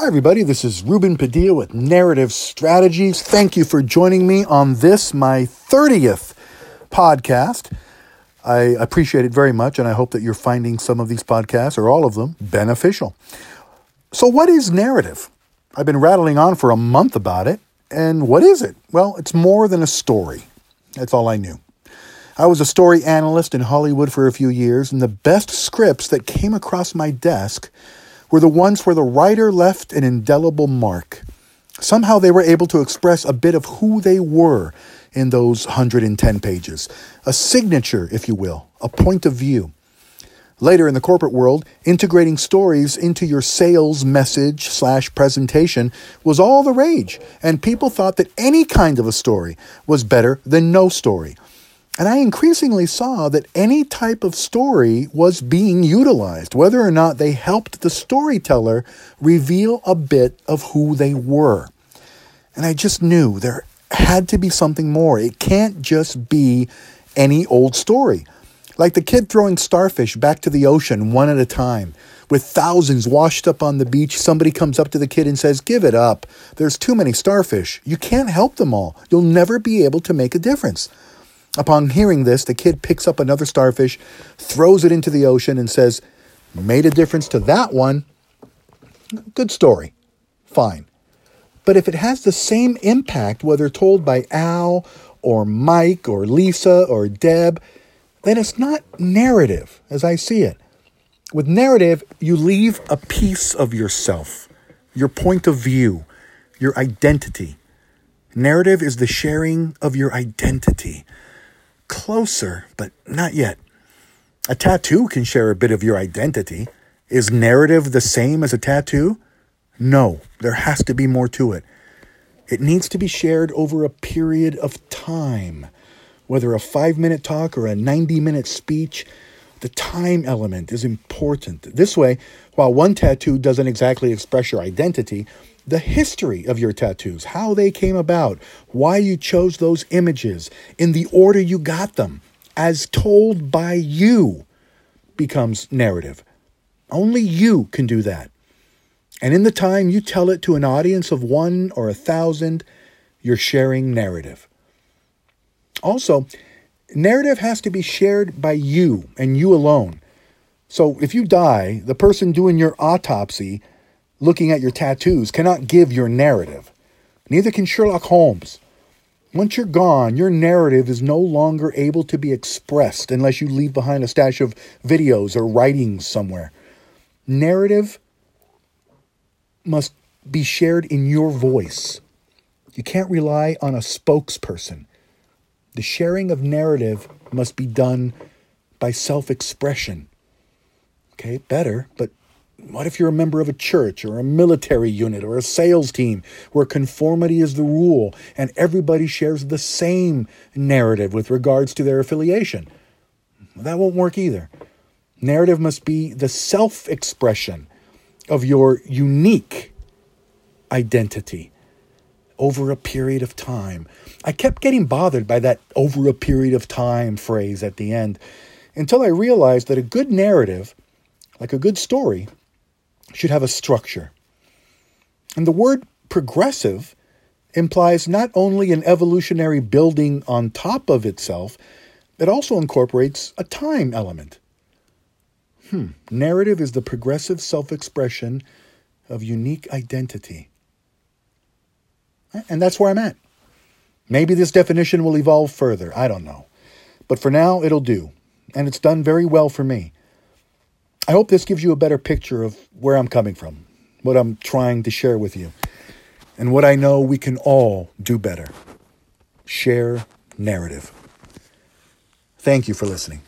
Hi, everybody. This is Ruben Padilla with Narrative Strategies. Thank you for joining me on this, my 30th podcast. I appreciate it very much, and I hope that you're finding some of these podcasts, or all of them, beneficial. So, what is narrative? I've been rattling on for a month about it, and what is it? Well, it's more than a story. That's all I knew. I was a story analyst in Hollywood for a few years, and the best scripts that came across my desk were the ones where the writer left an indelible mark. Somehow they were able to express a bit of who they were in those 110 pages. A signature, if you will, a point of view. Later in the corporate world, integrating stories into your sales message slash presentation was all the rage, and people thought that any kind of a story was better than no story. And I increasingly saw that any type of story was being utilized, whether or not they helped the storyteller reveal a bit of who they were. And I just knew there had to be something more. It can't just be any old story. Like the kid throwing starfish back to the ocean one at a time. With thousands washed up on the beach, somebody comes up to the kid and says, Give it up. There's too many starfish. You can't help them all. You'll never be able to make a difference. Upon hearing this, the kid picks up another starfish, throws it into the ocean, and says, Made a difference to that one. Good story. Fine. But if it has the same impact, whether told by Al or Mike or Lisa or Deb, then it's not narrative as I see it. With narrative, you leave a piece of yourself, your point of view, your identity. Narrative is the sharing of your identity closer, but not yet. A tattoo can share a bit of your identity. Is narrative the same as a tattoo? No, there has to be more to it. It needs to be shared over a period of time. Whether a five minute talk or a 90 minute speech, the time element is important. This way, while one tattoo doesn't exactly express your identity, the history of your tattoos, how they came about, why you chose those images, in the order you got them, as told by you, becomes narrative. Only you can do that. And in the time you tell it to an audience of one or a thousand, you're sharing narrative. Also, narrative has to be shared by you and you alone. So if you die, the person doing your autopsy looking at your tattoos cannot give your narrative. Neither can Sherlock Holmes. Once you're gone, your narrative is no longer able to be expressed unless you leave behind a stash of videos or writings somewhere. Narrative must be shared in your voice. You can't rely on a spokesperson. The sharing of narrative must be done by self expression. Okay, better, but what if you're a member of a church or a military unit or a sales team where conformity is the rule and everybody shares the same narrative with regards to their affiliation? That won't work either. Narrative must be the self expression of your unique identity over a period of time. I kept getting bothered by that over a period of time phrase at the end until I realized that a good narrative, like a good story, should have a structure. And the word progressive implies not only an evolutionary building on top of itself, it also incorporates a time element. Hmm. Narrative is the progressive self expression of unique identity. And that's where I'm at. Maybe this definition will evolve further. I don't know. But for now, it'll do. And it's done very well for me. I hope this gives you a better picture of where I'm coming from, what I'm trying to share with you, and what I know we can all do better. Share narrative. Thank you for listening.